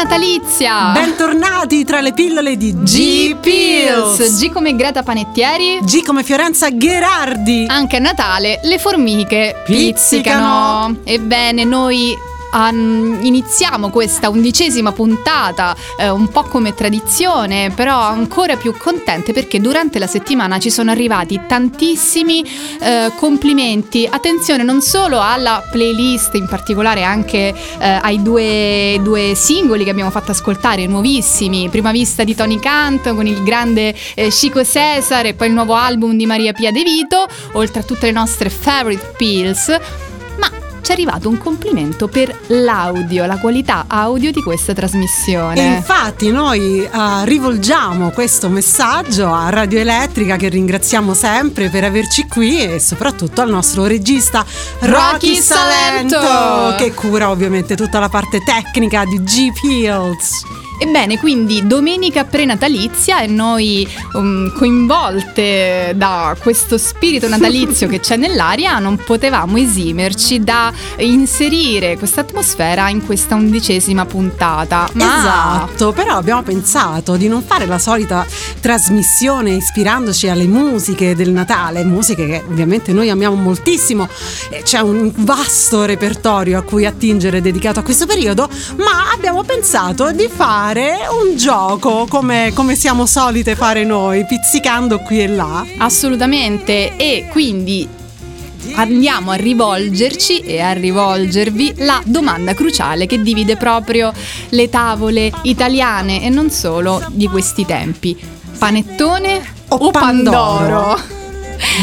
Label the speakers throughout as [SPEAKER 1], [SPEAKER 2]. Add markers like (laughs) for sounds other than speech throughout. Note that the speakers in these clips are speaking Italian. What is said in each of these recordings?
[SPEAKER 1] Prenatalizia!
[SPEAKER 2] Bentornati tra le pillole di G Pills.
[SPEAKER 1] G come Greta Panettieri.
[SPEAKER 2] G come Fiorenza Gherardi.
[SPEAKER 1] Anche a Natale le formiche
[SPEAKER 2] pizzicano.
[SPEAKER 1] pizzicano. Ebbene, noi an- iniziamo questa undicesima puntata eh, un po' come tradizione, però ancora più contente perché durante la settimana ci sono arrivati tantissimi eh, complimenti. Attenzione non solo alla playlist, in particolare anche eh, ai due, due singoli che abbiamo fatto ascoltare, nuovissimi. Prima vista di Tony Kant con il grande eh, Chico Cesar e poi il nuovo album di Maria Pia De Vito, oltre a tutte le nostre favorite pills. Ci è arrivato un complimento per l'audio, la qualità audio di questa
[SPEAKER 2] E
[SPEAKER 1] trasmissione.
[SPEAKER 2] infatti noi eh, rivolgiamo questo messaggio a Radio Elettrica che ringraziamo sempre per averci qui e soprattutto al nostro regista
[SPEAKER 1] Rocky
[SPEAKER 2] Rocky Salento
[SPEAKER 1] Salento.
[SPEAKER 2] che cura ovviamente tutta la parte tecnica di G Pills.
[SPEAKER 1] Ebbene, quindi domenica prenatalizia e noi um, coinvolte da questo spirito natalizio che c'è nell'aria non potevamo esimerci da inserire questa atmosfera in questa undicesima puntata. Ma
[SPEAKER 2] Esatto, però abbiamo pensato di non fare la solita trasmissione ispirandoci alle musiche del Natale, musiche che ovviamente noi amiamo moltissimo, c'è un vasto repertorio a cui attingere dedicato a questo periodo, ma abbiamo pensato di fare un gioco come, come siamo solite fare noi, pizzicando qui e là.
[SPEAKER 1] Assolutamente, e quindi andiamo a rivolgerci e a rivolgervi la domanda cruciale che divide proprio le tavole italiane e non solo di questi tempi. Panettone
[SPEAKER 2] O
[SPEAKER 1] o, Pandoro?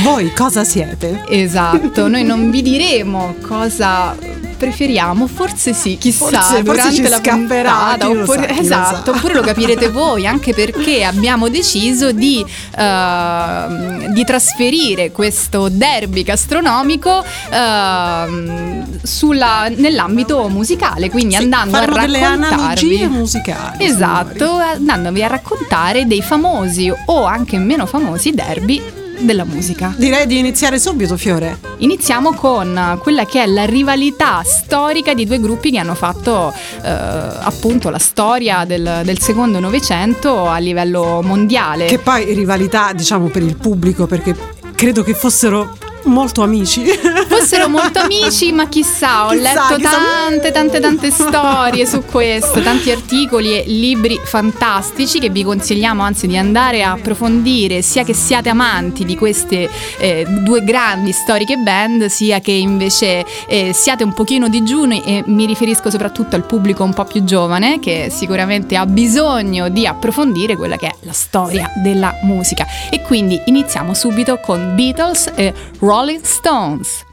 [SPEAKER 2] Voi cosa siete?
[SPEAKER 1] Esatto, noi non vi diremo cosa preferiamo, forse sì, chissà,
[SPEAKER 2] Forse- forse
[SPEAKER 1] durante
[SPEAKER 2] ci
[SPEAKER 1] la puntata,
[SPEAKER 2] chi lo
[SPEAKER 1] oppure,
[SPEAKER 2] sa, lo
[SPEAKER 1] esatto,
[SPEAKER 2] sa.
[SPEAKER 1] oppure lo capirete (laughs) voi, anche perché abbiamo deciso di, ehm, di trasferire questo derby gastronomico ehm, sulla- nell'ambito musicale, quindi
[SPEAKER 2] Sì,
[SPEAKER 1] andando a
[SPEAKER 2] delle
[SPEAKER 1] raccontarvi
[SPEAKER 2] analogie musicali.
[SPEAKER 1] Esatto, andandovi a raccontare dei famosi o anche meno famosi derby della musica.
[SPEAKER 2] Direi di iniziare subito, Fiore.
[SPEAKER 1] Iniziamo con quella che è la rivalità storica di due gruppi che hanno fatto eh, appunto la storia del, del secondo novecento a livello mondiale.
[SPEAKER 2] Che poi rivalità, diciamo, per il pubblico, perché credo che fossero molto amici. (laughs)
[SPEAKER 1] Fossero molto amici, ma chissà, ho
[SPEAKER 2] Chissà,
[SPEAKER 1] letto
[SPEAKER 2] chissà.
[SPEAKER 1] tante, tante, tante storie su questo, tanti articoli e libri fantastici che vi consigliamo anzi di andare a approfondire, sia che siate amanti di queste eh, due grandi storiche band, sia che invece eh, siate un pochino digiuni e mi riferisco soprattutto al pubblico un po' più giovane che sicuramente ha bisogno di approfondire quella che è la storia della musica. E quindi iniziamo subito con Beatles e Rolling Stones.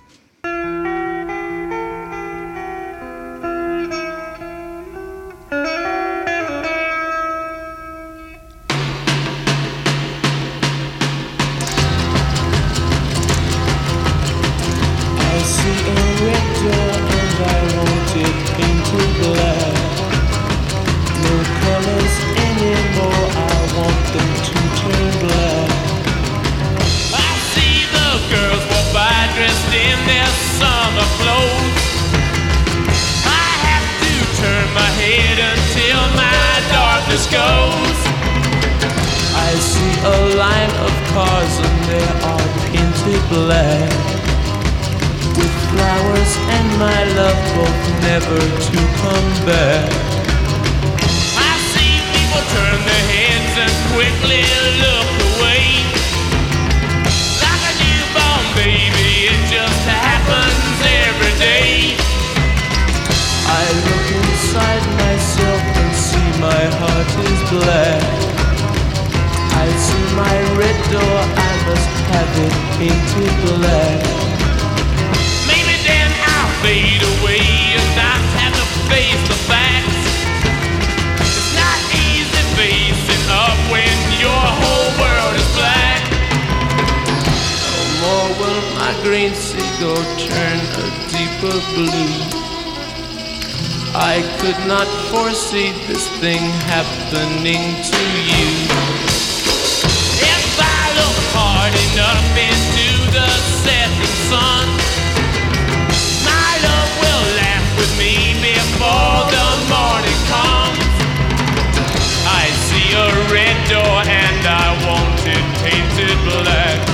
[SPEAKER 3] Deeper blue. I could not foresee this thing happening to you.
[SPEAKER 4] If I look hard enough into the setting sun, my love will laugh with me before the morning comes. I see a red door and I want it painted black.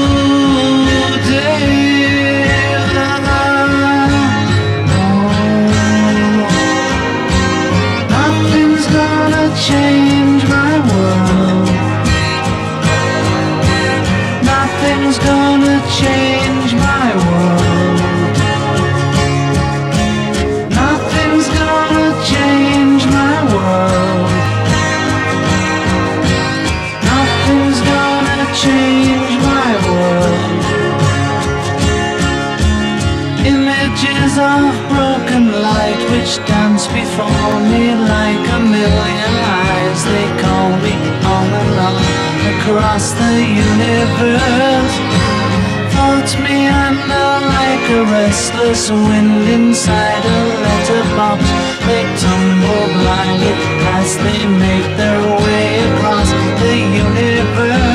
[SPEAKER 5] change my world. Nothing's gonna change my world. Nothing's gonna change my world. Nothing's gonna change my world. Images of broken light which dance before me like a million across the universe. Floats me under like a restless wind inside a letterbox. They tumble blindly as they make their way across the universe.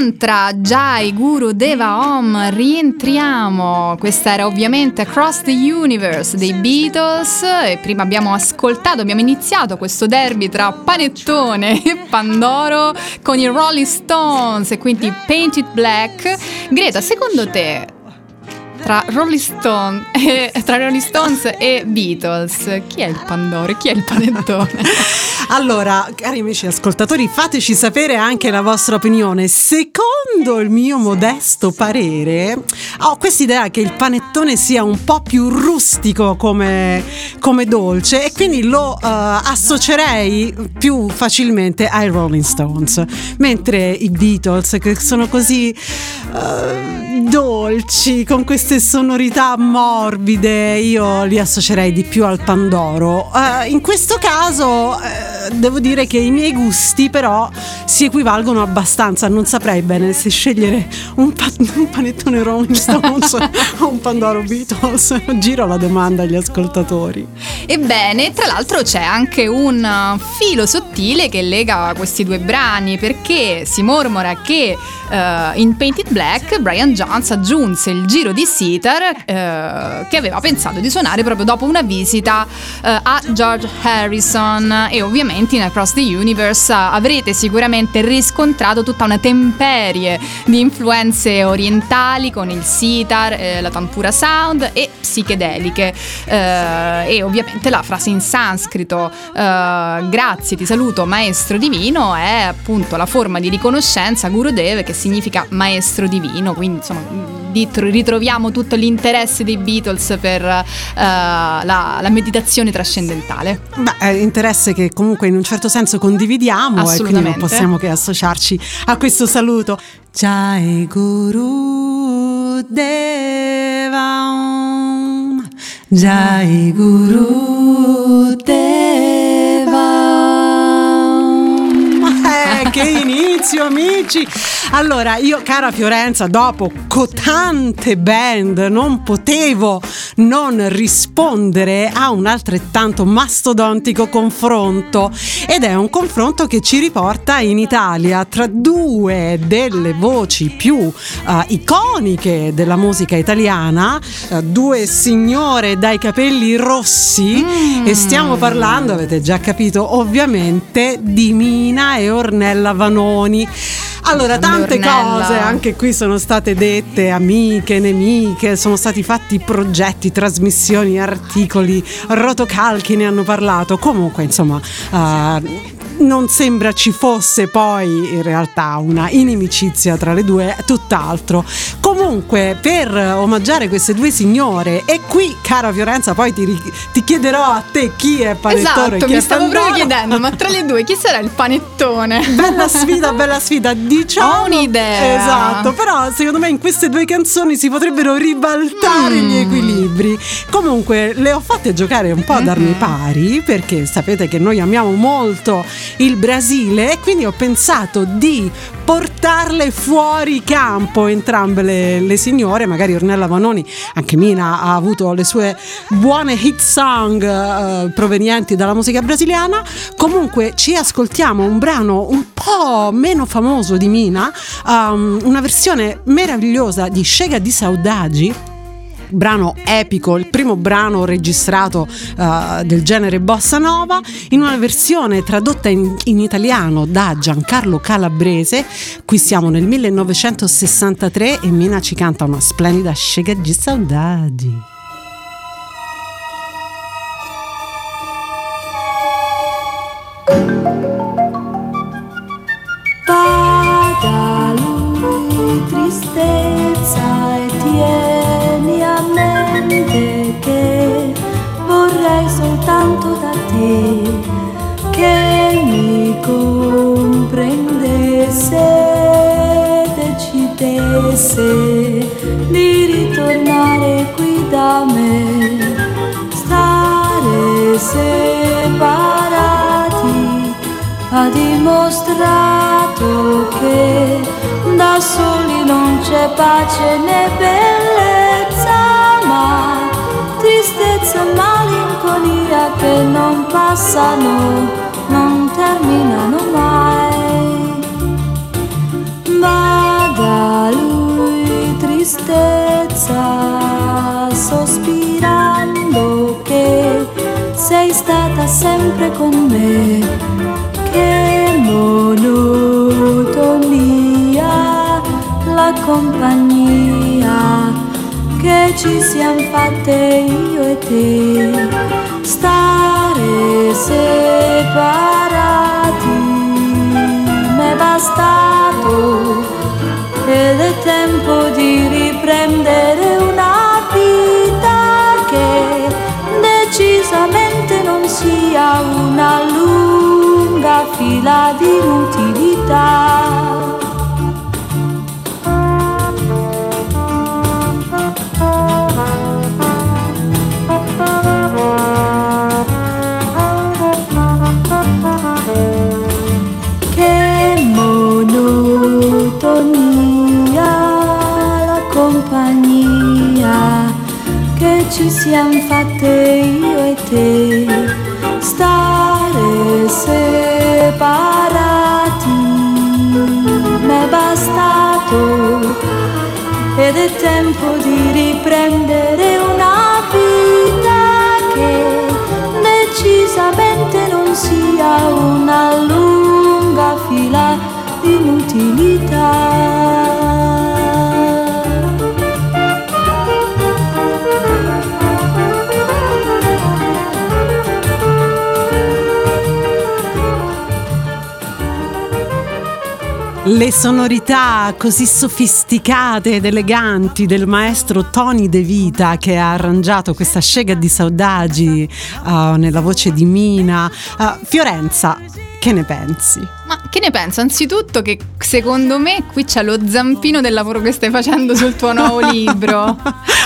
[SPEAKER 1] Mantra, Jai Guru Deva Om, rientriamo. Questa era ovviamente Across the Universe dei Beatles e prima abbiamo ascoltato, abbiamo iniziato questo derby tra Panettone (laughs) e Pandoro con i Rolling Stones e quindi Painted Black. Greta, secondo te tra Rolling, Stone (laughs) e, tra Rolling Stones e Beatles, chi è il Pandoro e chi è il Panettone? (laughs)
[SPEAKER 2] Allora, cari amici ascoltatori, fateci sapere anche la vostra opinione. Secondo il mio modesto parere, ho quest'idea che il panettone sia un po' più rustico come, come dolce e quindi lo eh, associerei più facilmente ai Rolling Stones, mentre i Beatles, che sono così eh, dolci, con queste sonorità morbide, io li associerei di più al Pandoro. Eh, in questo caso devo dire che i miei gusti però si equivalgono abbastanza, non saprei bene se scegliere un, pa- un panettone Rolling Stones o un Pandoro Beatles. Giro la domanda agli ascoltatori.
[SPEAKER 1] Ebbene, tra l'altro c'è anche un filo sottile che lega questi due brani perché si mormora che uh, in Painted Black Brian Jones aggiunse il giro di sitar uh, che aveva pensato di suonare proprio dopo una visita uh, a George Harrison e ovviamente in Across the Universe uh, avrete sicuramente riscontrato tutta una temperie di influenze orientali con il sitar, eh, la tampura sound e psichedeliche eh, e ovviamente la frase in sanscrito eh, grazie, ti saluto maestro divino è appunto la forma di riconoscenza Gurudev che significa maestro divino, quindi insomma ritroviamo tutto l'interesse dei Beatles per eh, la, la meditazione trascendentale.
[SPEAKER 2] Beh, interesse che comunque in un certo senso condividiamo e quindi non possiamo che associarci a questo saluto. Jai Guru Deva Om. Jai Guru Deva che inizio amici! Allora, io cara Fiorenza, dopo co- tante band non potevo non rispondere a un altrettanto mastodontico confronto. Ed è un confronto che ci riporta in Italia tra due delle voci più eh, iconiche della musica italiana, eh, due signore dai capelli rossi. E stiamo parlando, avete già capito, ovviamente di Mina e Ornella Vanoni. Allora, tante cose anche qui sono state dette, amiche, nemiche, sono stati fatti progetti, trasmissioni, articoli, rotocalchi ne hanno parlato. Comunque, insomma, eh, non sembra ci fosse poi in realtà una inimicizia tra le due, tutt'altro. Comunque, per omaggiare queste due signore, e qui, cara Fiorenza, poi ti, ti chiederò a te chi è Panettone
[SPEAKER 1] esatto,
[SPEAKER 2] chi
[SPEAKER 1] mi
[SPEAKER 2] è
[SPEAKER 1] stavo
[SPEAKER 2] Pandoro.
[SPEAKER 1] proprio chiedendo, ma tra le due chi sarà il panettone?
[SPEAKER 2] Bella sfida, (laughs) bella sfida. Diciamo
[SPEAKER 1] Ho un'idea.
[SPEAKER 2] Esatto, però secondo me in queste due canzoni si potrebbero ribaltare
[SPEAKER 1] Mm.
[SPEAKER 2] gli equilibri. Comunque le ho fatte giocare un po' ad armi pari perché sapete che noi amiamo molto il Brasile e quindi ho pensato di portarle fuori campo entrambe le, le signore, magari Ornella Vanoni, anche Mina ha avuto le sue buone hit song eh, provenienti dalla musica brasiliana. Comunque ci ascoltiamo un brano un po' meno famoso di Mina, um, una versione meravigliosa di Chega di Saudade brano epico, il primo brano registrato eh, del genere bossa nova, in una versione tradotta in, in italiano da Giancarlo Calabrese. Qui siamo nel 1963 e Mina ci canta una splendida Chega di Saudade.
[SPEAKER 6] Decidesse di ritornare qui da me stare separati ha dimostrato che da soli non c'è pace né bellezza, ma tristezza e malinconia che non passano, non terminano
[SPEAKER 7] tristezza, sospirando che sei stata sempre con me. Che monotonia, la compagnia che ci siamo fatte io e te. Stare separati m'è bastato ed è tempo di una lunga fila di inutilità. Che la compagnia che ci siamo fatte io e te
[SPEAKER 2] Le sonorità così sofisticate ed eleganti del maestro Tony De Vita che ha arrangiato questa scega di saudagi uh, nella voce di Mina. Uh, Fiorenza, che ne pensi?
[SPEAKER 1] Ma che ne penso? Anzitutto che secondo me qui c'è lo zampino del lavoro che stai facendo sul tuo nuovo (laughs) libro.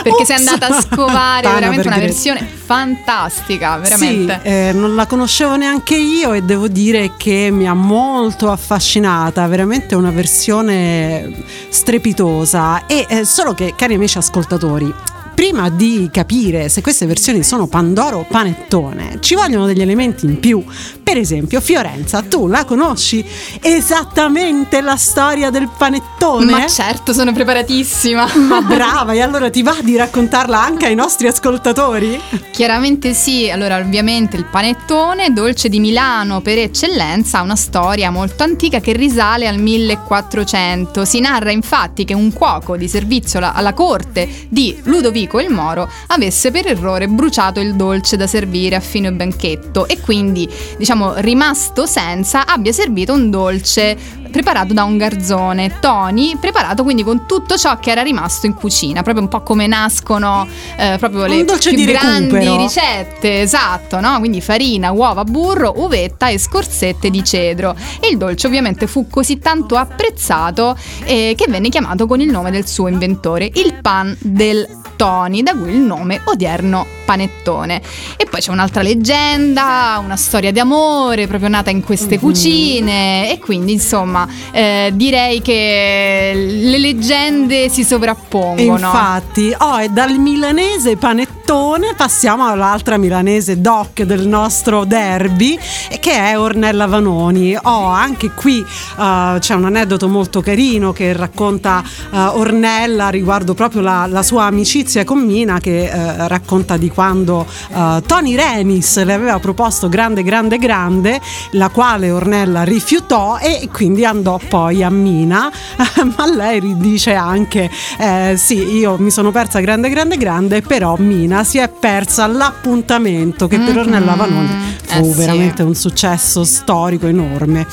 [SPEAKER 1] Perché sei andata a scovare
[SPEAKER 2] Tana
[SPEAKER 1] veramente una
[SPEAKER 2] Gre-
[SPEAKER 1] versione fantastica, veramente.
[SPEAKER 2] Sì, eh, non la conoscevo neanche io e devo dire che mi ha molto affascinata, veramente una versione strepitosa. E eh, solo che, cari amici ascoltatori, prima di capire se queste versioni sono Pandoro o Panettone, ci vogliono degli elementi in più. Per esempio, Fiorenza, tu la conosci esattamente la storia del panettone?
[SPEAKER 1] Ma certo, sono preparatissima. (laughs)
[SPEAKER 2] Ma brava, (laughs) e allora ti va di raccontarla anche ai nostri ascoltatori?
[SPEAKER 1] Chiaramente sì, allora ovviamente il panettone, dolce di Milano per eccellenza, ha una storia molto antica che risale al 1400. Si narra infatti che un cuoco di servizio alla- corte di Ludovico il Moro avesse per errore bruciato il dolce da servire a fine banchetto e quindi, diciamo, rimasto senza, abbia servito un dolce preparato da un garzone, Tony, preparato quindi con tutto ciò che era rimasto in cucina, proprio un po' come nascono eh, proprio le più
[SPEAKER 2] di
[SPEAKER 1] grandi
[SPEAKER 2] recupero.
[SPEAKER 1] ricette, esatto, no? Quindi farina, uova, burro, uvetta e scorzette di cedro. E il dolce ovviamente fu così tanto apprezzato eh, che venne chiamato con il nome del suo inventore, il pan del Tony, da cui il nome odierno panettone. E poi c'è un'altra leggenda, una storia di amore proprio nata in queste cucine e quindi insomma eh, direi che le leggende si
[SPEAKER 2] E
[SPEAKER 1] sovrappongono.
[SPEAKER 2] infatti, oh, e dal milanese panettone passiamo all'altra milanese doc del nostro derby, che è Ornella Vanoni. Oh, anche qui eh, c'è un aneddoto molto carino che racconta eh, Ornella riguardo proprio la, la sua amicizia con Mina, che eh, racconta di quando eh, Tony Renis le aveva proposto grande, grande, grande, la quale Ornella rifiutò e quindi andò poi a Mina, (laughs) ma lei dice anche eh, sì, io mi sono persa grande, grande, grande, però Mina si è persa l'appuntamento che per
[SPEAKER 1] Mhm.
[SPEAKER 2] Ornella Vanoni fu
[SPEAKER 1] Eh sì.
[SPEAKER 2] veramente un successo storico enorme.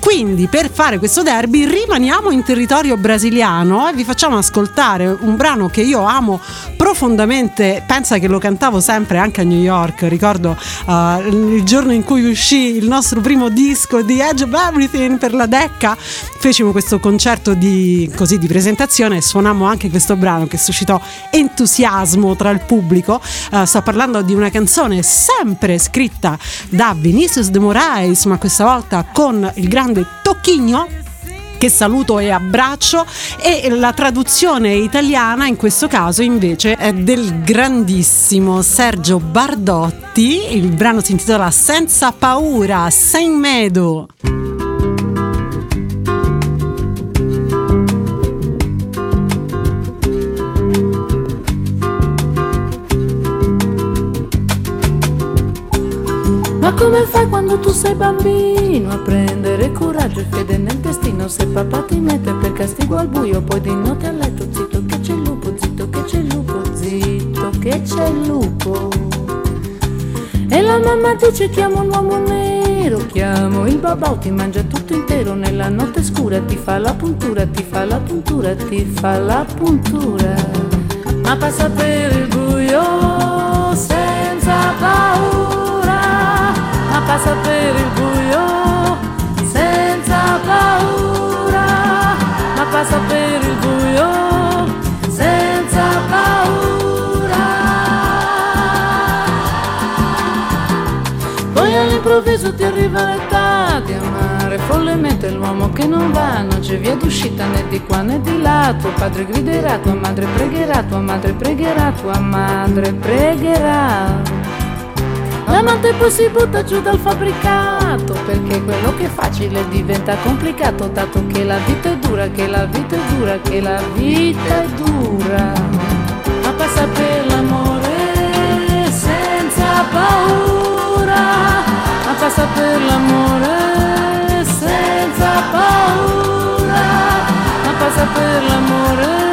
[SPEAKER 2] Quindi per fare questo derby rimaniamo in territorio brasiliano e vi facciamo ascoltare un brano che io amo profondamente, pensa che lo cantavo sempre anche a New York, ricordo eh, il giorno in cui uscì il nostro primo disco di Edge of Everything per la Decca, fecimo questo concerto di, così, di presentazione e suonammo anche questo brano che suscitò entusiasmo tra il pubblico, Eh, sto parlando di una canzone sempre scritta da Vinicius de Moraes, ma questa volta con il grande Tocchigno che saluto e abbraccio e la traduzione italiana in questo caso invece è del grandissimo Sergio Bardotti, il brano si intitola Senza paura, sei medo.
[SPEAKER 6] Ma come fai quando tu sei bambino a prendere cura? Coraggio fede nel destino? Se papà ti mette per castigo al buio, poi di notte a letto, zitto che c'è il lupo, zitto che c'è il lupo, zitto che c'è il lupo. E la mamma dice chiamo un uomo nero, chiamo il babà, ti mangia tutto intero nella notte scura, ti fa la puntura, ti fa la puntura, ti fa la puntura. Ma passa per il buio senza paura, ma passa per il buio passa per il buio senza paura. Poi all'improvviso ti arriva l'età di amare follemente l'uomo che non va, non c'è via d'uscita né di qua né di là. Tuo padre griderà, tua madre pregherà, tua madre pregherà, tua madre pregherà. L'amante poi si butta giù dal fabbricato perché quello che è facile diventa complicato dato che la vita è dura, che la vita è dura, che la vita è dura. Ma passa per l'amore senza paura, ma passa per l'amore senza paura, ma passa per l'amore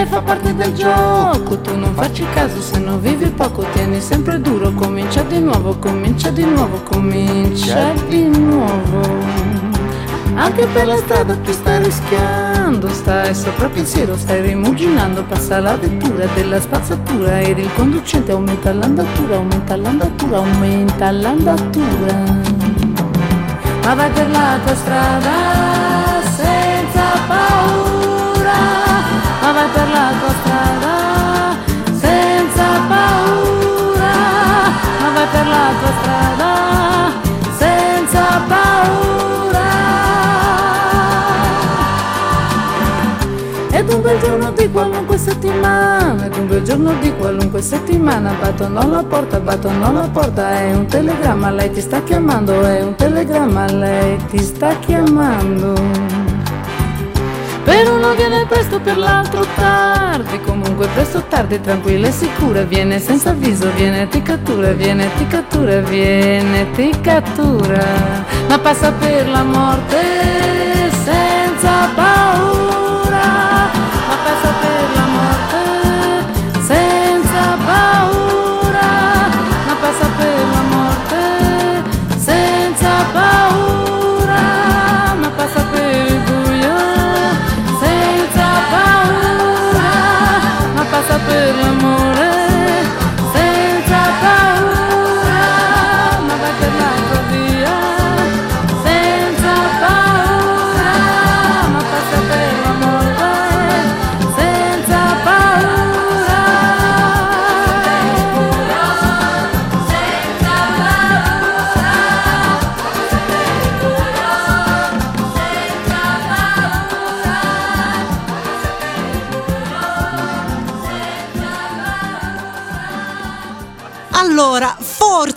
[SPEAKER 6] c'è, fa parte del gioco, tu non facci caso se non vivi poco, tieni sempre duro, comincia di nuovo, comincia di nuovo, comincia di nuovo. Anche per la strada tu stai rischiando, stai sopra pensiero, stai rimuginando, passa la vettura della spazzatura ed il conducente aumenta l'andatura, aumenta l'andatura, aumenta l'andatura. Ma vai per la tua strada ma vai per la strada senza paura, ma vai per la strada senza paura. Ed un bel giorno di qualunque settimana, ed un bel giorno di qualunque settimana, battono alla porta, battono alla porta, è un telegramma, lei ti sta chiamando, è un telegramma, lei ti sta chiamando. Per uno viene presto, per l'altro tardi, comunque presto tardi, tranquilla e sicura, viene senza avviso, viene ti cattura, viene ti cattura, viene ti cattura, ma passa per la morte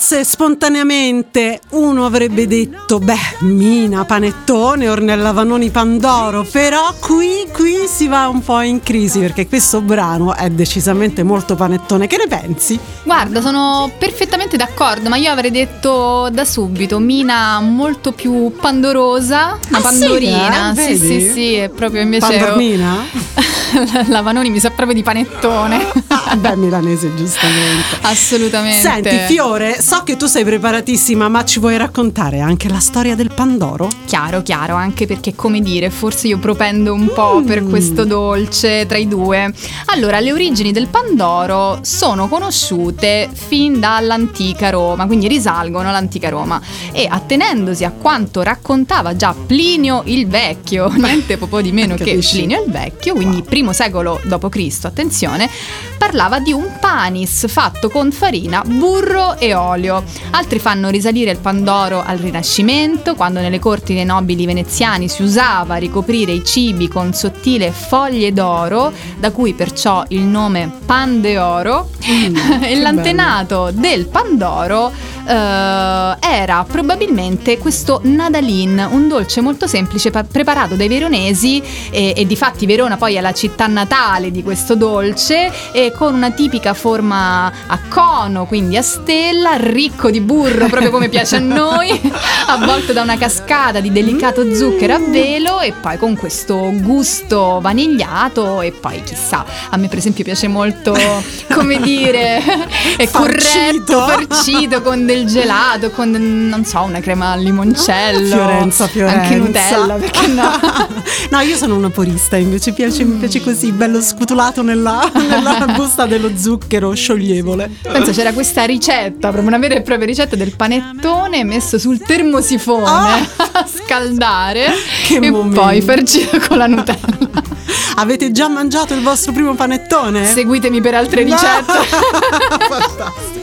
[SPEAKER 2] forse spontaneamente uno avrebbe detto, beh, Mina, Panettone, Ornella Vanoni, Pandoro, però qui, qui si va un po' in crisi perché questo brano è decisamente molto panettone. Che ne pensi?
[SPEAKER 1] Guarda, sono perfettamente d'accordo, ma io avrei detto da subito Mina molto più pandorosa, una
[SPEAKER 2] Ah, sì,
[SPEAKER 1] pandorina.
[SPEAKER 2] eh?
[SPEAKER 1] Sì, sì, sì, è proprio invece
[SPEAKER 2] Pandormina?
[SPEAKER 1] la (laughs) Vanoni mi sa proprio di panettone.
[SPEAKER 2] Ah, beh, milanese giustamente.
[SPEAKER 1] Assolutamente.
[SPEAKER 2] Senti, Fiore, so che tu sei preparatissima, ma ci vuoi raccontare anche la storia del Pandoro?
[SPEAKER 1] Chiaro, chiaro, anche perché come dire, forse io propendo un po'
[SPEAKER 2] Mm.
[SPEAKER 1] per questo dolce tra i due. Allora, le origini del Pandoro sono conosciute fin dall'antica Roma, quindi risalgono all'antica Roma e attenendosi a quanto raccontava già Plinio il Vecchio, (laughs) niente proprio di meno che
[SPEAKER 2] Capisci?
[SPEAKER 1] Plinio il Vecchio, quindi primo secolo d.C., attenzione, parlava di un panis fatto con farina, burro e olio. Altri fanno risalire il Pandoro al Rinascimento, quando nelle corti dei nobili veneziani si usava ricoprire i cibi con sottile foglie d'oro, da cui perciò il nome Pan de Oro. (laughs) e
[SPEAKER 2] Mm, che
[SPEAKER 1] l'antenato del Pandoro eh, era probabilmente questo Nadalin, un dolce molto semplice pa- preparato dai veronesi e, e di fatti Verona poi è la città natale di questo dolce e con una tipica forma a cono, quindi a stella, ricco di burro proprio come piace a (laughs) noi, avvolto da una cascata di delicato zucchero a velo e poi con questo gusto vanigliato e poi chissà, a me per esempio piace molto, come dire, (laughs) (laughs) è
[SPEAKER 8] Farcito.
[SPEAKER 1] corretto, farcito con del gelato, con non so, una crema al limoncello,
[SPEAKER 8] Fiorenza, Fiorenza.
[SPEAKER 1] anche Nutella, perché no? (laughs)
[SPEAKER 8] no, io sono una purista, invece piace, mi piace così, bello scutulato nella, nella busta dello zucchero scioglievole.
[SPEAKER 1] Penso c'era questa ricetta, proprio una vera e propria ricetta del panettone messo sul termosifone
[SPEAKER 8] Ah! (laughs)
[SPEAKER 1] a scaldare
[SPEAKER 8] Che
[SPEAKER 1] e
[SPEAKER 8] momento.
[SPEAKER 1] poi farcito con la Nutella. (laughs)
[SPEAKER 8] Avete già mangiato il vostro primo panettone?
[SPEAKER 1] Seguitemi per altre
[SPEAKER 8] No.
[SPEAKER 1] ricette.
[SPEAKER 8] Fantastico.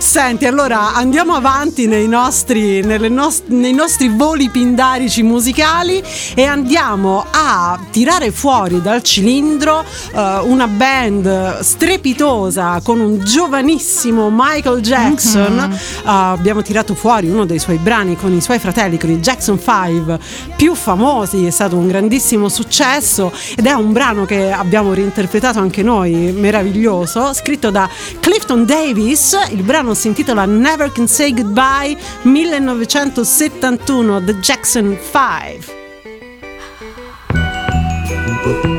[SPEAKER 8] Senti, allora andiamo avanti nei nostri, nelle nos- nei nostri voli pindarici musicali e andiamo a tirare fuori dal cilindro eh, una band strepitosa con un giovanissimo Michael Jackson. Eh, abbiamo tirato fuori uno dei suoi brani con i suoi fratelli, con i Jackson 5 più famosi, è stato un grandissimo successo ed è un brano che abbiamo reinterpretato anche noi, meraviglioso, scritto da Clifton Davis. Il brano si intitola Never Can Say Goodbye 1971 The Jackson 5.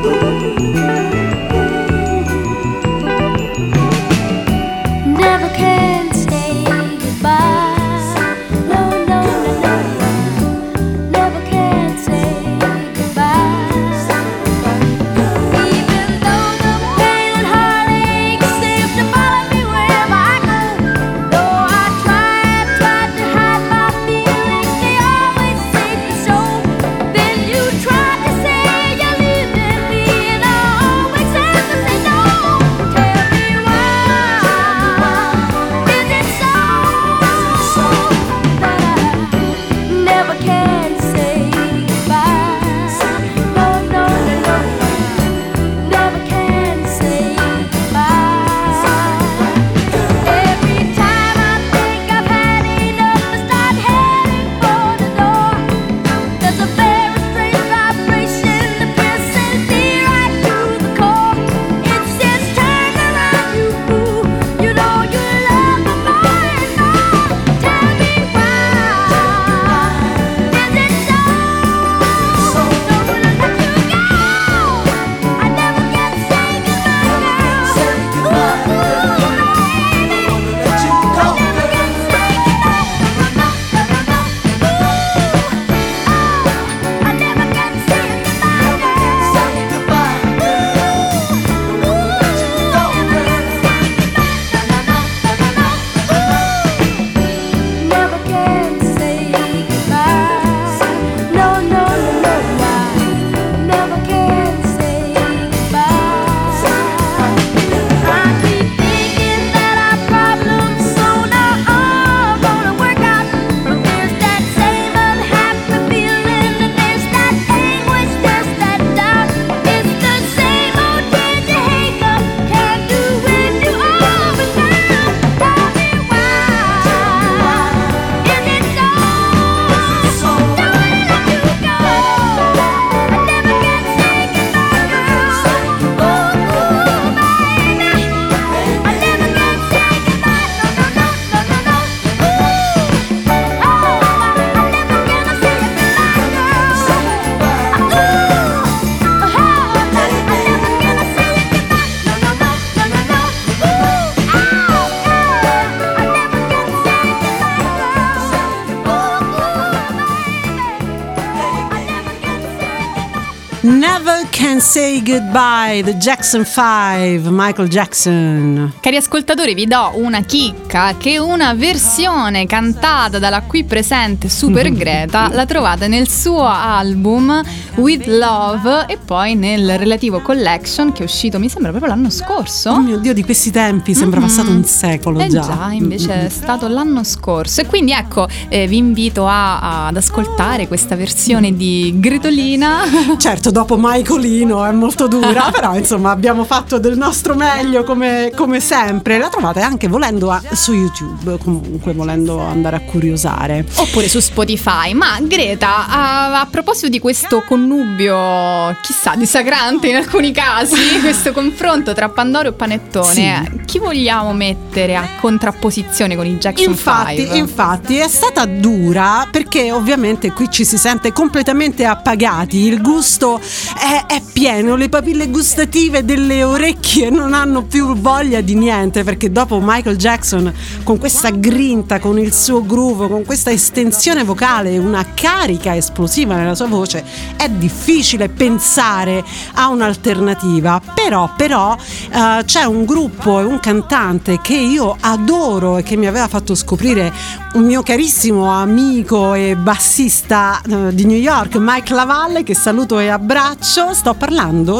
[SPEAKER 2] Say Goodbye,
[SPEAKER 8] The Jackson 5, Michael Jackson.
[SPEAKER 1] Cari ascoltatori, vi do una chicca che una versione cantata dalla qui presente Super (laughs) Greta la trovate nel suo album With Love e poi nel relativo collection che è uscito, mi sembra proprio l'anno scorso.
[SPEAKER 8] Oh mio Dio, di questi tempi sembra passato un secolo
[SPEAKER 1] Eh
[SPEAKER 8] già.
[SPEAKER 1] già, invece
[SPEAKER 8] Mm, mm,
[SPEAKER 1] è stato l'anno scorso. E quindi ecco, eh, vi invito a- ad ascoltare questa versione di Gretolina.
[SPEAKER 8] Certo, dopo Michael
[SPEAKER 2] violino è molto dura, (laughs) però insomma abbiamo fatto del nostro meglio come, come sempre. La trovate anche volendo a- su YouTube, comunque volendo andare a curiosare.
[SPEAKER 1] Oppure su Spotify. Ma Greta, a, a proposito di questo connubio, chissà, dissacrante in alcuni casi, (laughs) questo confronto tra Pandoro e Panettone,
[SPEAKER 2] Sì.
[SPEAKER 1] chi vogliamo mettere a contrapposizione con i Jackson
[SPEAKER 2] Infatti,
[SPEAKER 1] 5?
[SPEAKER 2] infatti è stata dura perché ovviamente qui ci si sente completamente appagati, il gusto è, è pieno, le papille gustative delle orecchie non hanno più voglia di niente perché dopo Michael Jackson con questa grinta, con il suo groove, con questa estensione vocale, una carica esplosiva nella sua voce, è difficile pensare a un'alternativa. Però, però eh, c'è un gruppo e un cantante che io adoro e che mi aveva fatto scoprire un mio carissimo amico e bassista eh, di New York, Mike Lavalle, che saluto e abbraccio. Sto parlando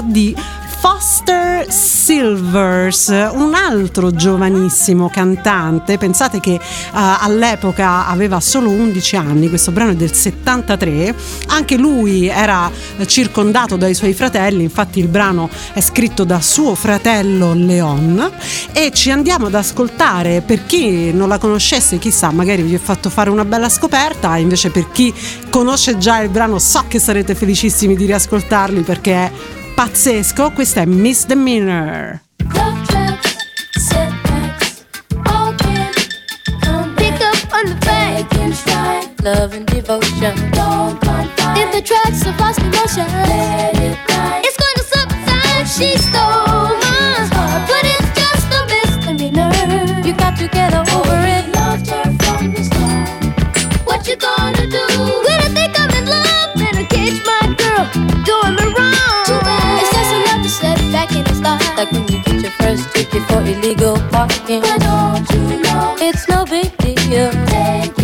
[SPEAKER 2] di Foster Silvers, un altro giovanissimo cantante. Pensate che eh, all'epoca aveva solo 11 anni, questo brano è del 73. Anche lui era circondato dai suoi fratelli, infatti il brano è scritto da suo fratello Leon e ci andiamo ad ascoltare per chi non la conoscesse, chissà, magari vi ho fatto fare una bella scoperta, invece per chi conosce già il brano so che sarete felicissimi di riascoltarli perché è pazzesco, questa è Misdemeanor.
[SPEAKER 8] Love and devotion, don't confide. If the tracks have lost emotion, let it die. It's to subside. She stole
[SPEAKER 9] illegal parking.
[SPEAKER 8] But don't you know?
[SPEAKER 9] It's no big deal.
[SPEAKER 8] Take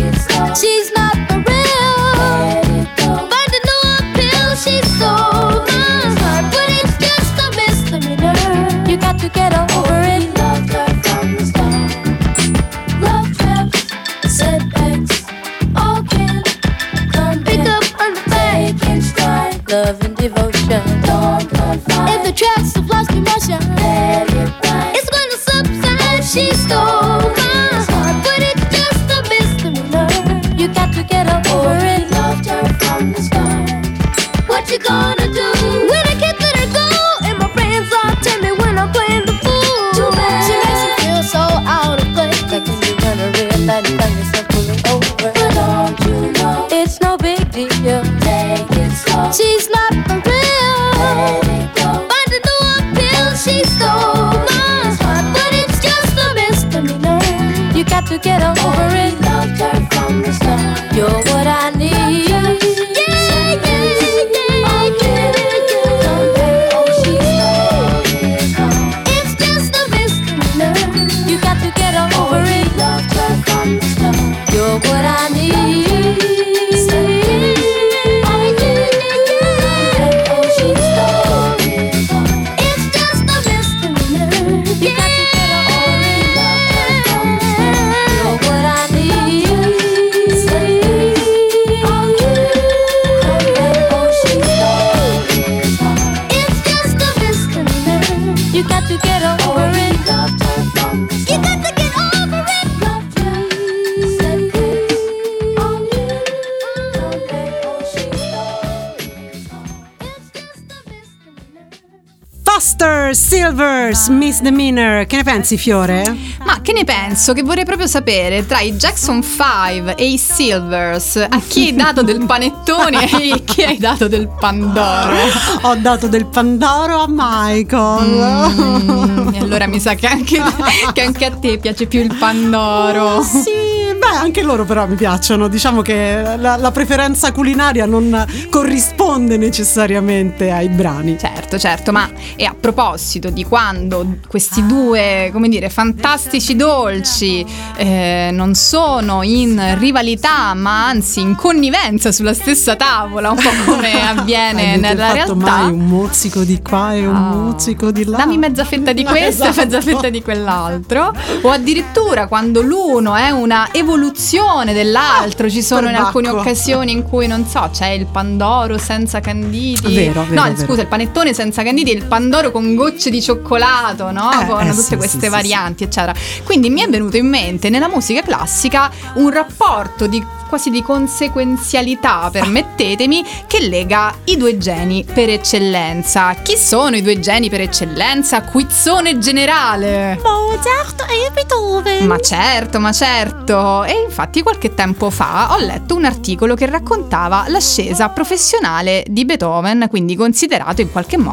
[SPEAKER 2] Silvers, Misdemeanor. Che ne pensi, Fiore?
[SPEAKER 1] Ma che ne penso? Che vorrei proprio sapere tra i Jackson 5 e i Silvers a chi hai dato del panettone e a (laughs) chi hai dato del Pandoro.
[SPEAKER 2] Ho dato del Pandoro a Michael.
[SPEAKER 1] Mm, e allora mi sa che anche, (laughs) che anche a te piace più il Pandoro.
[SPEAKER 2] Sì, beh, anche loro però mi piacciono. Diciamo che la, la preferenza culinaria non corrisponde necessariamente ai brani.
[SPEAKER 1] Certo, certo, ma e a proposito di quando questi due, come dire, fantastici dolci eh, non sono in rivalità, ma anzi in connivenza sulla stessa tavola, un po' (laughs) come avviene nella
[SPEAKER 2] fatto
[SPEAKER 1] realtà.
[SPEAKER 2] mai un mozzico di qua e un
[SPEAKER 1] Ah.
[SPEAKER 2] mozzico di là?
[SPEAKER 1] Dammi mezza fetta di (laughs) questo e
[SPEAKER 2] Esatto.
[SPEAKER 1] mezza fetta di quell'altro. O addirittura quando l'uno è una evoluzione dell'altro. Ci sono in alcune occasioni in cui non so, c'è il pandoro senza canditi.
[SPEAKER 2] Vero, vero,
[SPEAKER 1] no,
[SPEAKER 2] vero.
[SPEAKER 1] scusa, il panettone senza canditi il pandoro con gocce di cioccolato, no?
[SPEAKER 2] Eh,
[SPEAKER 1] con
[SPEAKER 2] eh,
[SPEAKER 1] tutte
[SPEAKER 2] sì,
[SPEAKER 1] queste
[SPEAKER 2] sì, sì,
[SPEAKER 1] varianti, eccetera. Quindi mi è venuto in mente nella musica classica un rapporto di quasi di conseguenzialità, permettetemi, che lega i due geni per eccellenza. Chi sono i due geni per eccellenza? Quizzone generale.
[SPEAKER 2] Mozart e Beethoven.
[SPEAKER 1] Ma certo, ma certo. E infatti qualche tempo fa ho letto un articolo che raccontava l'ascesa professionale di Beethoven, quindi considerato in qualche modo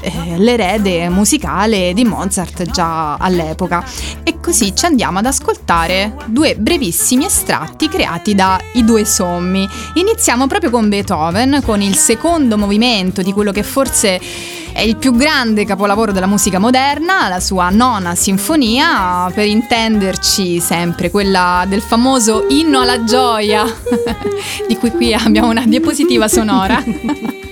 [SPEAKER 1] eh, l'erede musicale di Mozart già all'epoca. E così ci andiamo ad ascoltare due brevissimi estratti creati da I due sommi. Iniziamo proprio con Beethoven, con il secondo movimento di quello che forse è il più grande capolavoro della musica moderna, la sua nona sinfonia, per intenderci sempre quella del famoso inno alla gioia, (laughs) di cui qui abbiamo una diapositiva sonora. (laughs)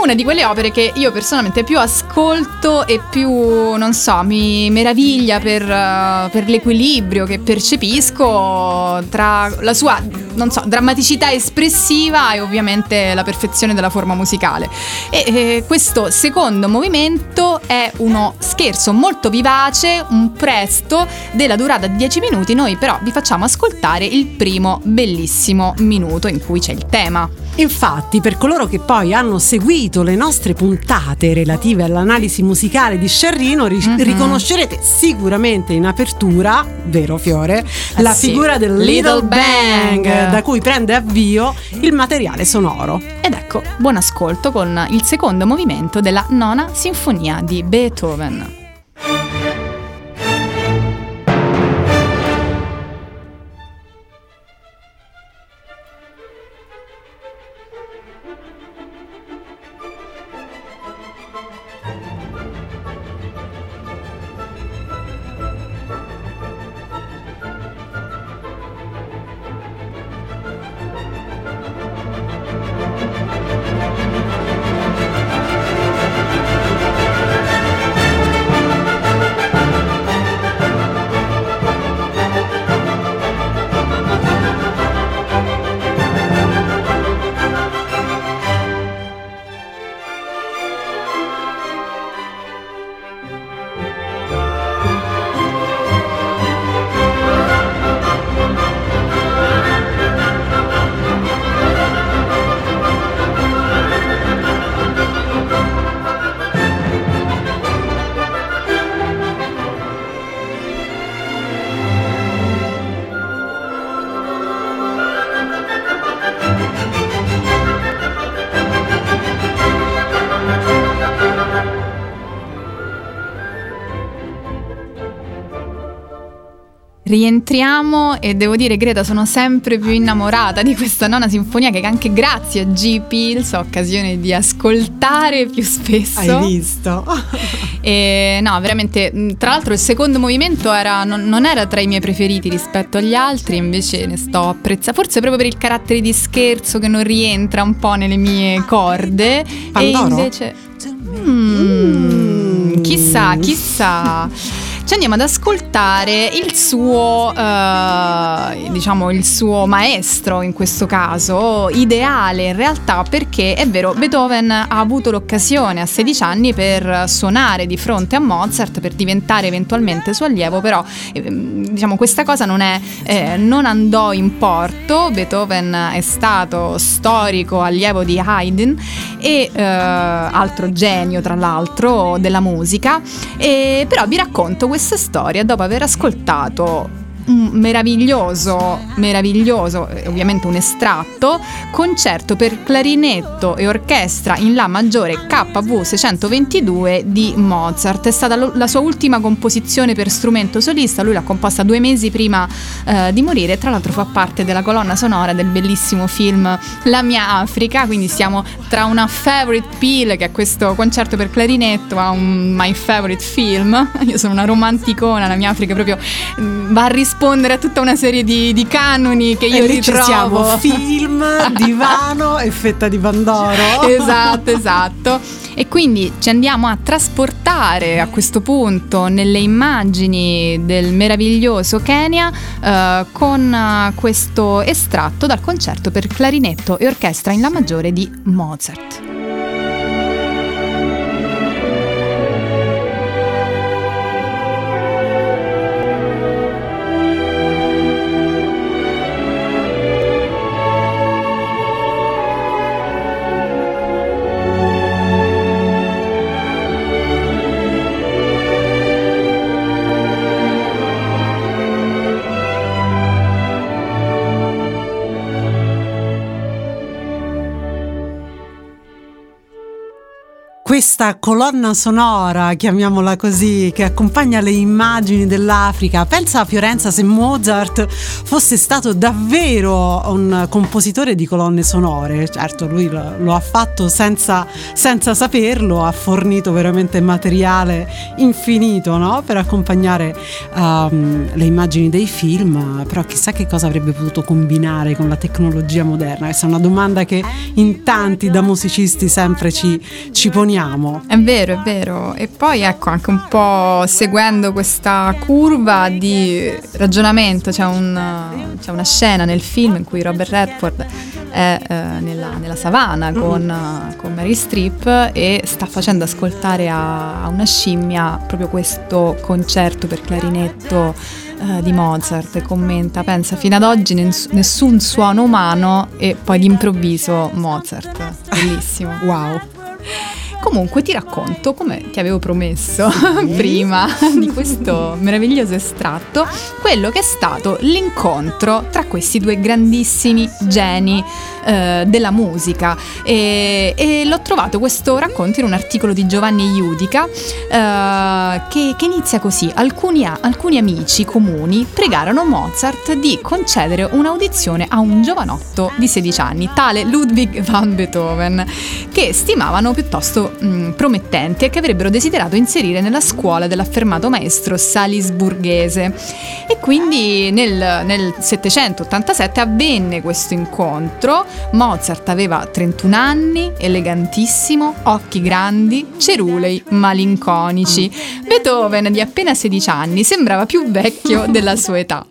[SPEAKER 1] Una di quelle opere che io personalmente più ascolto e più, non so, mi meraviglia per, eh, per l'equilibrio che percepisco tra la sua, non so, drammaticità espressiva e ovviamente la perfezione della forma musicale. E eh, questo secondo movimento è uno scherzo molto vivace, un presto della durata di 10 minuti. Noi però vi facciamo ascoltare il primo bellissimo minuto in cui c'è il tema.
[SPEAKER 2] Infatti, per coloro che poi hanno seguito le nostre puntate relative all'analisi musicale di Sciarrino, ri-
[SPEAKER 1] Mhm.
[SPEAKER 2] riconoscerete sicuramente in apertura, vero Fiore, la
[SPEAKER 1] Eh sì,
[SPEAKER 2] figura del
[SPEAKER 1] Little
[SPEAKER 2] Little Bang,
[SPEAKER 1] Bang.
[SPEAKER 2] da cui prende avvio il materiale sonoro.
[SPEAKER 1] Ed ecco, buon ascolto con il secondo movimento della nona sinfonia di Beethoven. Rientriamo e devo dire Greta sono sempre più innamorata di questa nona sinfonia che anche grazie a G. Pills ho occasione di ascoltare più spesso.
[SPEAKER 2] Hai visto? (laughs)
[SPEAKER 1] E no, veramente, tra l'altro il secondo movimento era- non, non era tra i miei preferiti rispetto agli altri, invece ne sto apprezzando, forse proprio per il carattere di scherzo che non rientra un po' nelle mie corde.
[SPEAKER 2] Pandoro?
[SPEAKER 1] E invece... Mm, chissà, chissà. Ci andiamo ad ascoltare il suo, eh, diciamo, il suo maestro in questo caso, ideale in realtà perché è vero, Beethoven ha avuto l'occasione a 16 anni per suonare di fronte a Mozart, per diventare eventualmente suo allievo, però ehm, diciamo questa cosa non, è, eh, non andò in porto, Beethoven è stato storico allievo di Haydn e eh, altro genio tra l'altro della musica, e, però vi racconto questa storia dopo aver ascoltato un meraviglioso, meraviglioso, eh, ovviamente un estratto, concerto per clarinetto e orchestra in La maggiore KV 622 di Mozart. È stata la sua ultima composizione per strumento solista, lui l'ha composta due mesi prima eh, di morire tra l'altro fa parte della colonna sonora del bellissimo film La mia Africa, quindi siamo tra una favorite peel che è questo concerto per clarinetto a un my favorite film. (laughs) Io sono una romanticona, la mia Africa proprio mm, va a rispondere a tutta una serie di, di canoni che io
[SPEAKER 2] e
[SPEAKER 1] ritrovo.
[SPEAKER 2] siamo film, (laughs) divano e fetta di Pandoro.
[SPEAKER 1] esatto, esatto. E quindi ci andiamo a trasportare a questo punto nelle immagini del meraviglioso Kenya eh, con eh, questo estratto dal concerto per clarinetto e orchestra in La maggiore di Mozart.
[SPEAKER 2] Questa colonna sonora, chiamiamola così, che accompagna le immagini dell'Africa. Pensa a Fiorenza se Mozart fosse stato davvero un compositore di colonne sonore. Certo, lui lo, lo ha fatto senza, senza saperlo, ha fornito veramente materiale infinito no? per accompagnare um, le immagini dei film, però chissà che cosa avrebbe potuto combinare con la tecnologia moderna. Questa è una domanda che in tanti da musicisti sempre ci, ci poniamo.
[SPEAKER 1] È vero, è vero. E poi ecco, anche un po' seguendo questa curva di ragionamento, c'è, un- c'è una scena nel film in cui Robert Redford è eh, nella, nella savana con, eh, con Mary Streep e sta facendo ascoltare a, a una scimmia proprio questo concerto per clarinetto eh, di Mozart commenta, pensa, fino ad oggi nessun suono umano e poi d'improvviso Mozart. Bellissimo.
[SPEAKER 2] Wow.
[SPEAKER 1] Comunque ti racconto, come ti avevo promesso (laughs) prima di questo meraviglioso estratto, quello che è stato l'incontro tra questi due grandissimi geni eh, della musica. E, e l'ho trovato questo racconto in un articolo di Giovanni Iudica eh, che, che inizia così. Alcuni, alcuni amici comuni pregarono Mozart di concedere un'audizione a un giovanotto di 16 anni, tale Ludwig van Beethoven, che stimavano piuttosto mh, promettenti e che avrebbero desiderato inserire nella scuola dell'affermato maestro salisburghese. E quindi nel, nel 787 avvenne questo incontro. Mozart aveva 31 anni, elegantissimo, occhi grandi, cerulei, malinconici. Beethoven, di appena 16 anni, sembrava più vecchio della sua età.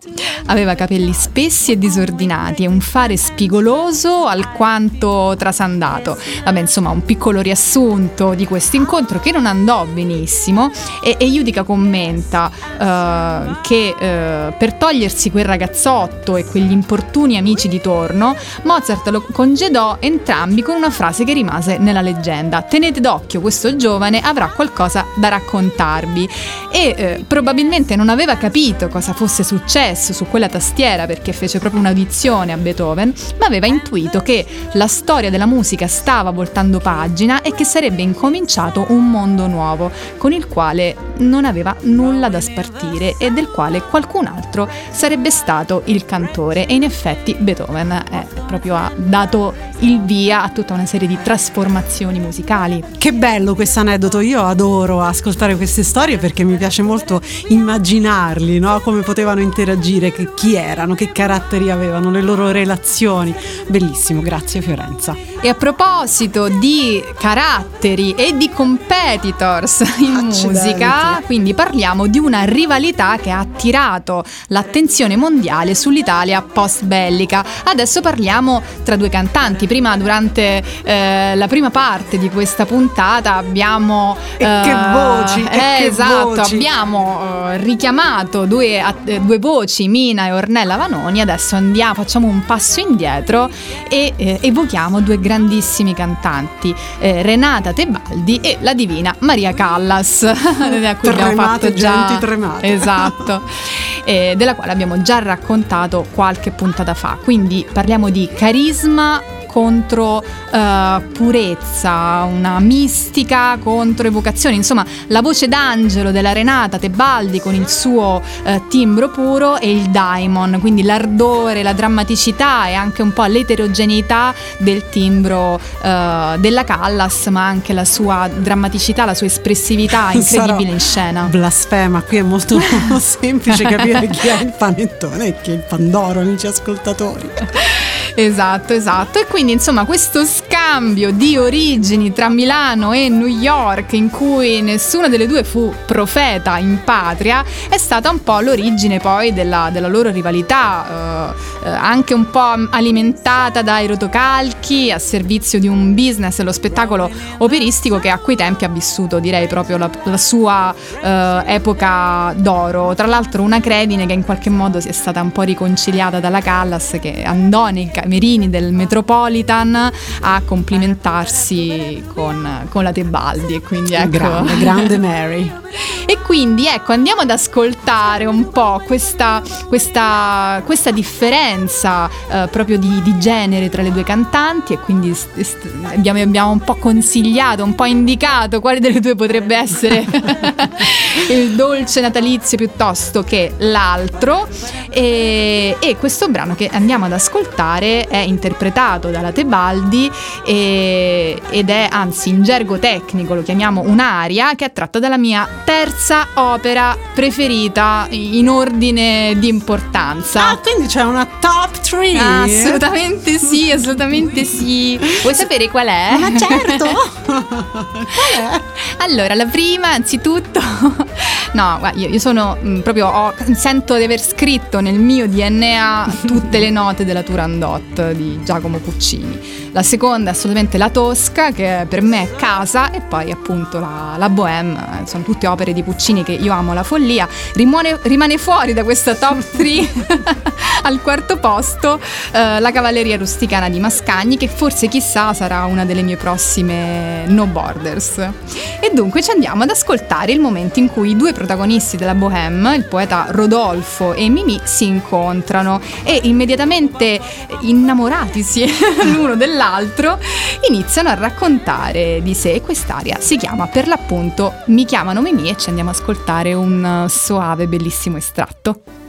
[SPEAKER 1] Aveva capelli spessi e disordinati e un fare spigoloso alquanto trasandato. Vabbè, insomma, un piccolo riassunto di questo incontro che non andò benissimo e, e Judica commenta eh, che eh, per togliersi quel ragazzotto e quegli importuni amici di torno, Mozart lo congedò entrambi con una frase che rimase nella leggenda. Tenete d'occhio, questo giovane avrà qualcosa da raccontarvi. E eh, probabilmente non aveva capito cosa fosse successo su quella tastiera perché fece proprio un'audizione a Beethoven, ma aveva intuito che la storia della musica stava voltando pagina e che sarebbe incominciato un mondo nuovo con il quale non aveva nulla da spartire e del quale qualcun altro sarebbe stato il cantore e in effetti Beethoven è proprio ha dato il via a tutta una serie di trasformazioni musicali.
[SPEAKER 2] Che bello questo aneddoto, io adoro ascoltare queste storie perché mi piace molto immaginarli, no? come potevano interagire, che- chi erano, che caratteri avevano, le loro relazioni. Bellissimo, grazie Fiorenza.
[SPEAKER 1] E a proposito di caratteri e di competitors (laughs) in
[SPEAKER 2] Accidenti.
[SPEAKER 1] musica, quindi parliamo di una rivalità che ha attirato l'attenzione mondiale sull'Italia post bellica. Adesso parliamo tra due cantanti. Prima, durante eh, la prima parte di questa puntata, abbiamo.
[SPEAKER 2] E che voci,
[SPEAKER 1] eh,
[SPEAKER 2] che
[SPEAKER 1] esatto,
[SPEAKER 2] voci.
[SPEAKER 1] abbiamo eh, richiamato due, eh, due voci, Mina e Ornella Vanoni. Adesso andiamo, facciamo un passo indietro e eh, evochiamo due grandissimi cantanti, eh, Renata Tebaldi e la divina Maria Callas, (laughs) a cui abbiamo
[SPEAKER 2] Tremate,
[SPEAKER 1] fatto già
[SPEAKER 2] tremate.
[SPEAKER 1] esatto, (laughs) eh, della quale abbiamo già raccontato qualche puntata fa. Quindi parliamo di carisma contro eh, purezza, una mistica contro evocazione, insomma la voce d'angelo della Renata Tebaldi con il suo eh, timbro puro e il daimon, quindi l'ardore, la drammaticità e anche un po' l'eterogeneità del timbro eh, della Callas, ma anche la sua drammaticità, la sua espressività (laughs) incredibile
[SPEAKER 2] Sarò
[SPEAKER 1] in scena.
[SPEAKER 2] Blasfema, qui è molto (laughs) semplice capire chi è il panettone e chi è il pandoro, amici ascoltatori. (laughs)
[SPEAKER 1] Esatto, esatto. E quindi insomma questo scambio di origini tra Milano e New York, in cui nessuna delle due fu profeta in patria, è stata un po' l'origine poi della, della loro rivalità, eh, eh, anche un po' alimentata dai rotocalchi a servizio di un business, lo spettacolo operistico che a quei tempi ha vissuto, direi, proprio la, la sua eh, epoca d'oro. Tra l'altro una credine che in qualche modo si è stata un po' riconciliata dalla Callas che andò nei camerini del Metropolitan a complimentarsi con, con la Tebaldi e quindi ecco
[SPEAKER 2] Grande, grande (laughs) Mary.
[SPEAKER 1] e quindi ecco andiamo ad ascoltare un po' questa, questa, questa differenza eh, proprio di, di genere tra le due cantanti e quindi st- st- abbiamo, abbiamo un po' consigliato, un po' indicato quale delle due potrebbe essere (laughs) il dolce natalizio piuttosto che l'altro e, e questo brano che andiamo ad ascoltare è interpretato dalla Tebaldi e- ed è anzi in gergo tecnico lo chiamiamo un'aria che è tratta dalla mia terza opera preferita in ordine di importanza.
[SPEAKER 2] Ah, quindi c'è una top 3.
[SPEAKER 1] Ah, assolutamente sì, assolutamente sì. Vuoi sapere qual è?
[SPEAKER 2] Ma certo. (laughs) Qual è?
[SPEAKER 1] Allora, la prima, anzitutto, (laughs) no, guarda, io, io sono mh, proprio, ho- sento di aver scritto nel mio DNA tutte le note della Turandot di Giacomo Puccini. La seconda è assolutamente La Tosca, che per me è casa, e poi appunto la, la Bohème, eh, sono tutte opere di Puccini che io amo la follia. Rimane, rimane fuori da questa top (laughs) 3 (laughs) al quarto posto eh, la Cavalleria Rusticana di Mascagni, che forse chissà sarà una delle mie prossime No Borders. E dunque ci andiamo ad ascoltare il momento in cui i due protagonisti della Bohème, il poeta Rodolfo e Mimì, si incontrano e immediatamente innamoratisi (laughs) l'uno dell'altro iniziano a raccontare di sé quest'aria si chiama per l'appunto Mi chiamano Mimì e ci andiamo ad ascoltare un soave bellissimo estratto.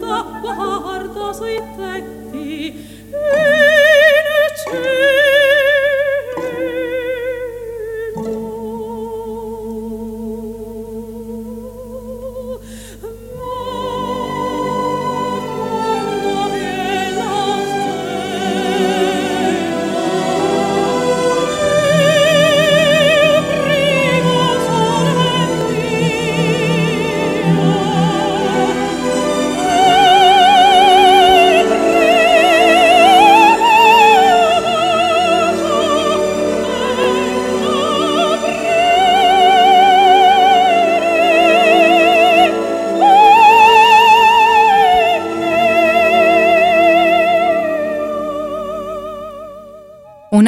[SPEAKER 7] guarda sui tetti in cielo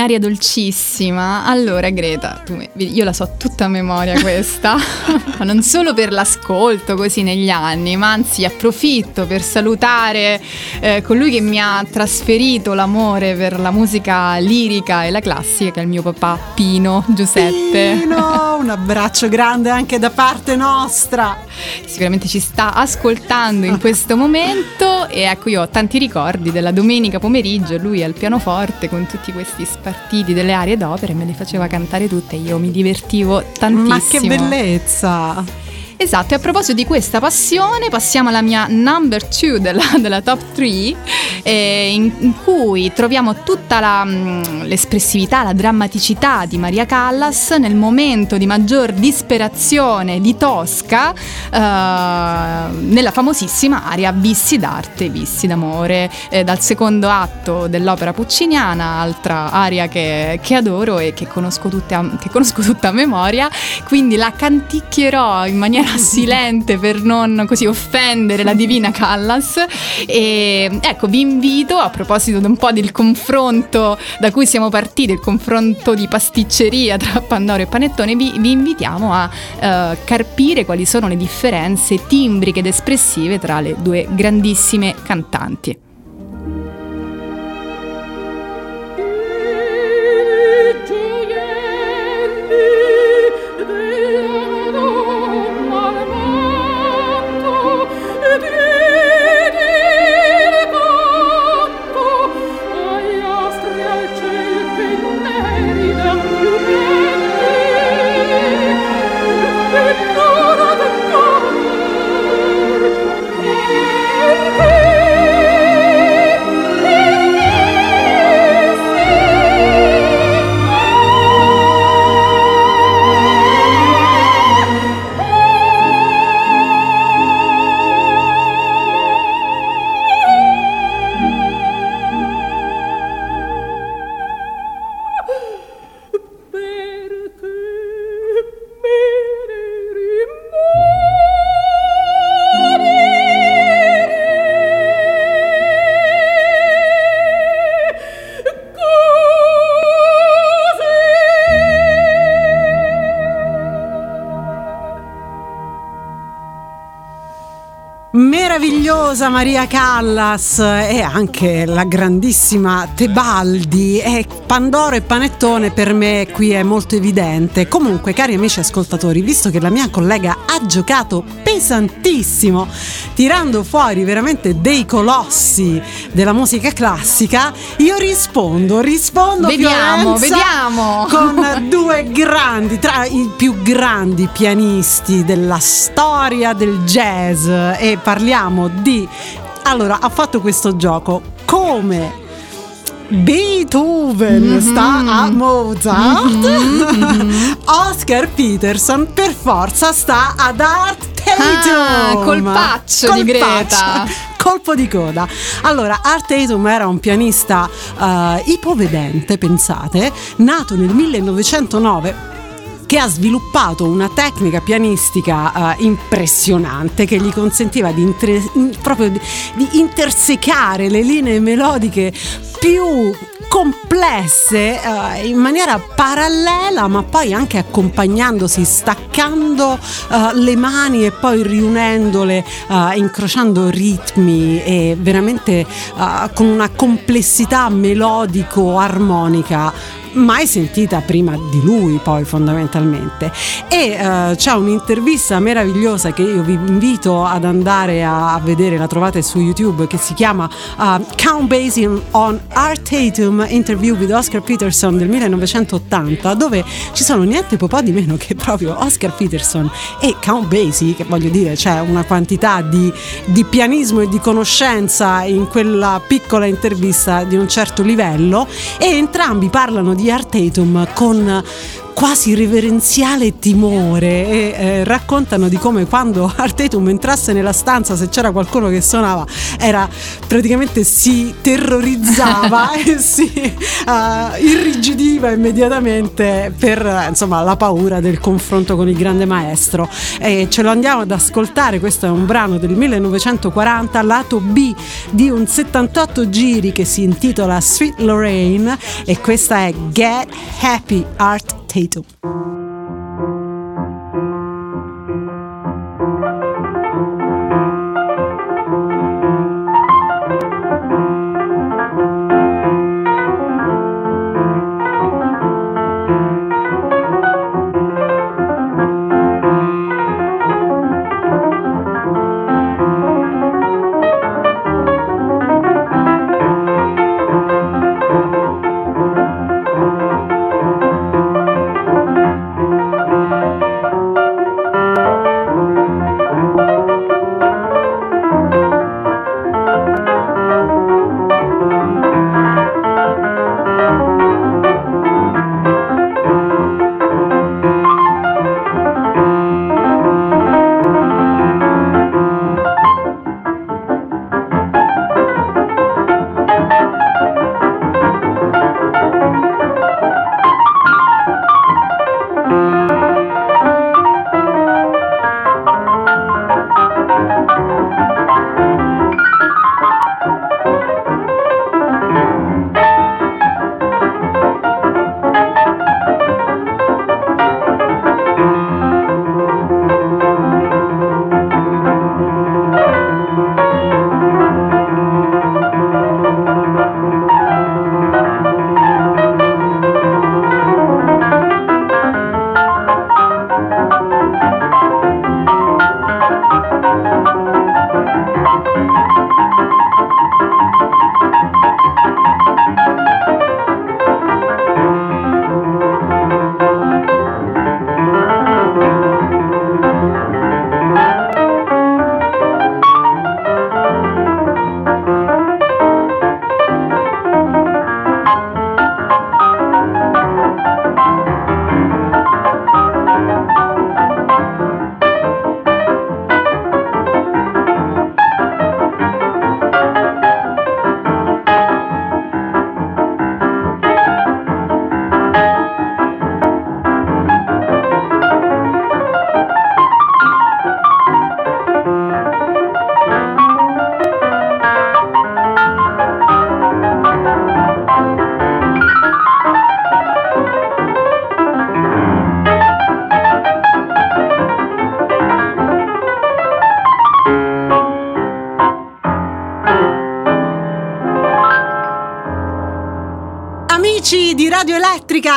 [SPEAKER 1] Un'aria dolcissima. Allora, Greta, tu io la so tutta a memoria questa, (laughs) ma non solo per l'ascolto così negli anni, ma anzi approfitto per salutare eh, colui che mi ha trasferito l'amore per la musica lirica e la classica, che è il mio papà Pino Giuseppe.
[SPEAKER 2] Pino, un abbraccio grande anche da parte nostra.
[SPEAKER 1] Sicuramente ci sta ascoltando in questo momento e ecco io ho tanti ricordi della domenica pomeriggio, lui al pianoforte con tutti questi spartiti delle arie d'opera e me le faceva cantare tutte e io mi divertivo tantissimo.
[SPEAKER 2] Ma che bellezza!
[SPEAKER 1] Esatto, e a proposito di questa passione, passiamo alla mia number two della, (laughs) della top 3, in, in cui troviamo tutta la, mm, l'espressività, la drammaticità di Maria Callas nel momento di maggior disperazione di Tosca, eh, nella famosissima aria Vissi d'arte, Vissi d'amore, eh, dal secondo atto dell'opera pucciniana, altra aria che, che adoro e che conosco, a, che conosco tutta a memoria, quindi la canticchierò in maniera (laughs) silente per non così offendere la divina Callas. E ecco vi invito a proposito di un po' del confronto da cui siamo partiti il confronto di pasticceria tra Pandoro e Panettone vi, vi invitiamo a eh, carpire quali sono le differenze timbriche ed espressive tra le due grandissime cantanti
[SPEAKER 2] Meravigliosa Maria Callas e anche la grandissima Tebaldi e Pandoro e Panettone per me qui è molto evidente. Comunque, cari amici ascoltatori, visto che la mia collega ha giocato pesantissimo, tirando fuori veramente dei colossi della musica classica, io rispondo, rispondo
[SPEAKER 1] Vediamo,
[SPEAKER 2] Fiorenza,
[SPEAKER 1] vediamo.
[SPEAKER 2] con (laughs) due grandi, tra i più grandi pianisti della storia del jazz e parliamo di... Allora, ha fatto questo gioco come Beethoven sta a Mozart, (laughs) Oscar Peterson per forza sta ad Art Tatum.
[SPEAKER 1] Ah, colpaccio di Greta. (laughs)
[SPEAKER 2] Colpo di coda. Allora, Art Tatum era un pianista eh, ipovedente, pensate, nato nel 1909 che ha sviluppato una tecnica pianistica eh, impressionante che gli consentiva di, intre- in- proprio di, di intersecare le linee melodiche più complesse eh, in maniera parallela ma poi anche accompagnandosi staccando eh, le mani e poi riunendole eh, incrociando ritmi e veramente eh, con una complessità melodico armonica mai sentita prima di lui poi fondamentalmente. E eh, c'è un'intervista meravigliosa che io vi invito ad andare a, vedere la trovate su youtube che si chiama uh, Count Basie on Art Tatum Interview with Oscar Peterson del 1980 dove ci sono niente po' di meno che proprio Oscar Peterson e Count Basie che voglio dire c'è una quantità di, di pianismo e di conoscenza in quella piccola intervista di un certo livello e entrambi parlano di Tatum con quasi reverenziale timore e eh, raccontano di come quando (laughs) Art Tatum entrasse nella stanza se c'era qualcuno che suonava era praticamente si terrorizzava (laughs) e si eh, irrigidiva immediatamente per insomma la paura del confronto con il grande maestro. E ce lo andiamo ad ascoltare questo è un brano del 1940 lato B di un 78 giri che si intitola Sweet Lorraine e questa è Get Happy Art Tatum
[SPEAKER 5] Get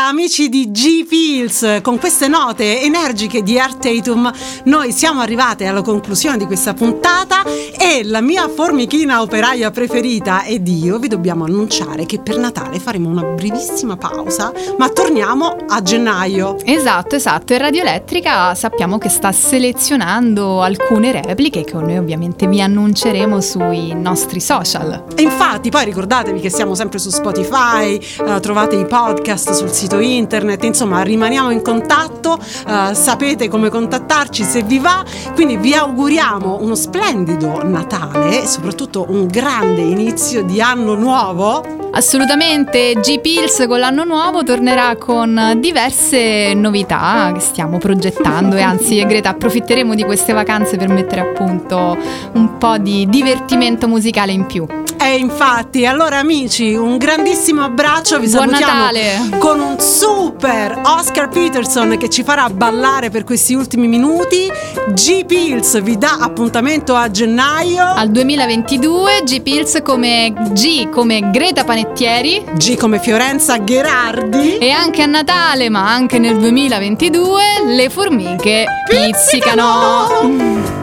[SPEAKER 2] amici di G Pills, con queste note energiche di Art Tatum, noi siamo arrivate alla conclusione di questa puntata e la mia formichina operaia preferita ed io vi dobbiamo annunciare che per Natale faremo una brevissima pausa, ma torniamo a gennaio.
[SPEAKER 1] Esatto, esatto. E Radio Elettrica sappiamo che sta selezionando alcune repliche che noi ovviamente vi annunceremo sui nostri social.
[SPEAKER 2] E infatti poi ricordatevi che siamo sempre su Spotify, eh, trovate i podcast sul sito internet, insomma rimaniamo in contatto, eh, sapete come contattarci se vi va, quindi vi auguriamo uno splendido Natale e soprattutto un grande inizio di anno nuovo.
[SPEAKER 1] Assolutamente, G Pills con l'anno nuovo tornerà con diverse novità che stiamo progettando e anzi Greta approfitteremo di queste vacanze per mettere a punto un po' di divertimento musicale in più.
[SPEAKER 2] E infatti, allora amici, un grandissimo abbraccio, vi
[SPEAKER 1] Buon
[SPEAKER 2] salutiamo
[SPEAKER 1] Natale!
[SPEAKER 2] con un super Oscar Peterson che ci farà ballare per questi ultimi minuti. G Pills vi dà appuntamento a gennaio.
[SPEAKER 1] Al 2022 G Pills come G come Greta Panettieri
[SPEAKER 2] G come Fiorenza Gherardi.
[SPEAKER 1] e anche a Natale ma anche nel 2022 le formiche pizzicano.
[SPEAKER 2] Pizzicano!